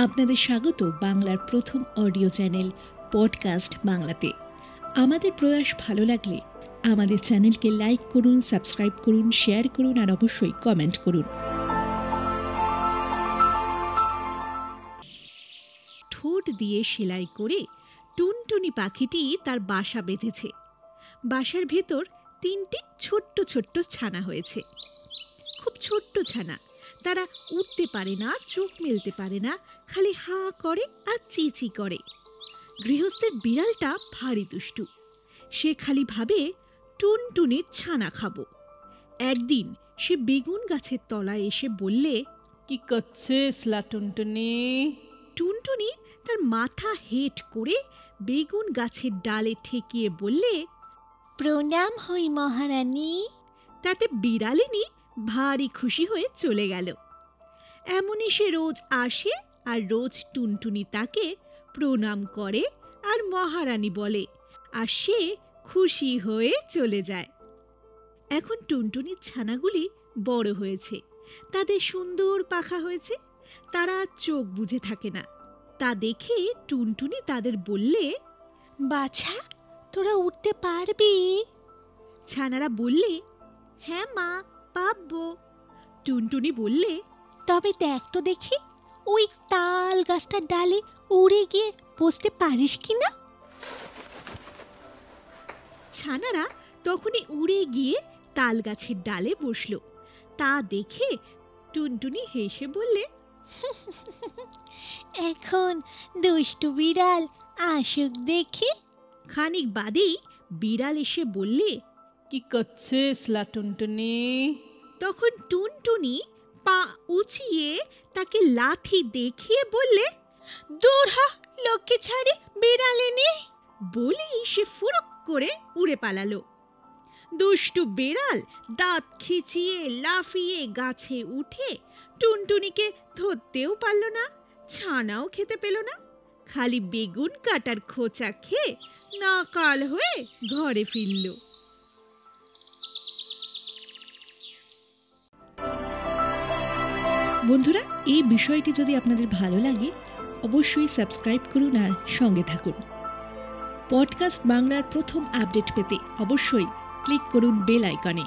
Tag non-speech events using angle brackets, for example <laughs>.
আপনাদের স্বাগত বাংলার প্রথম অডিও চ্যানেল পডকাস্ট বাংলাতে। আমাদের প্রয়াস ভালো লাগলে আমাদের চ্যানেলকে লাইক করুন, সাবস্ক্রাইব করুন, শেয়ার করুন আর অবশ্যই কমেন্ট করুন। ঠোঁট দিয়ে সেলাই করে টুনটুনি পাখিটি তার বাসা বেঁধেছে। বাসার ভেতর তিনটি ছোট্ট ছোট্ট ছানা হয়েছে। খুব ছোট্ট ছানা। তারা উঠতে পারে না চোখ মেলতে পারে না খালি হাঁ করে আর চিচি করে। গৃহস্থের বিড়ালটা ভারী দুষ্টু। সে খালি ভাবে টুনটুনির ছানা খাব। একদিন সে বেগুন গাছের তলায় এসে বললে কি করছিস লাটুনটুনি টুনটুনি তার মাথা হেট করে বেগুন গাছের ডালে ঠেকিয়ে বললে প্রণাম হই মহারানী। তাতে বিড়ালিনী ভারী খুশি হয়ে চলে গেল। এমনই সে রোজ আসে আর রোজ টুনটুনি তাকে প্রণাম করে আর মহারানী বলে আর সে খুশি হয়ে চলে যায়। এখন টুনটুনির ছানাগুলি বড় হয়েছে। তাদের সুন্দর পাখা হয়েছে। তারা চোখ বুঝে থাকে না। তা দেখে টুনটুনি তাদের বললে বাছা তোরা উঠতে পারবি। ছানারা বললে হ্যাঁ মা পাবো। টুনটুনি বললে তবে দেখ তো দেখি ওই তাল গাছটার ডালে উড়ে গিয়ে বসতে পারিস কি না? ছানারা তখনই উড়ে গিয়ে তাল গাছের ডালে বসল। তা দেখে টুনটুনি হেসে বললে <laughs> এখন দুষ্টু বিড়াল আসুক দেখি। খানিক বাদেই বিড়াল এসে বললে কি করছিস লাটুনটুনি তখন টুনটুনি পা উঁচিয়ে তাকে লাথি দেখিয়ে বললে, দূর হ লক্ষ্মী ছাড়ে বিড়ালে নে। বলেই সে ফুরুক করে উড়ে পালালো। দুষ্টু বেড়াল দাঁত খিচিয়ে লাফিয়ে গাছে উঠে টুনটুনিকে ধরতেও পারল না, ছানাও খেতে পেল না। খালি বেগুন কাটার খোঁচা খেয়ে নাকাল হয়ে ঘরে ফিরল। বন্ধুরা, এই বিষয়টি যদি আপনাদের ভালো লাগে, অবশ্যই সাবস্ক্রাইব করুন আর সঙ্গে থাকুন। পডকাস্ট বাংলার প্রথম আপডেট পেতে অবশ্যই ক্লিক করুন বেল আইকনে।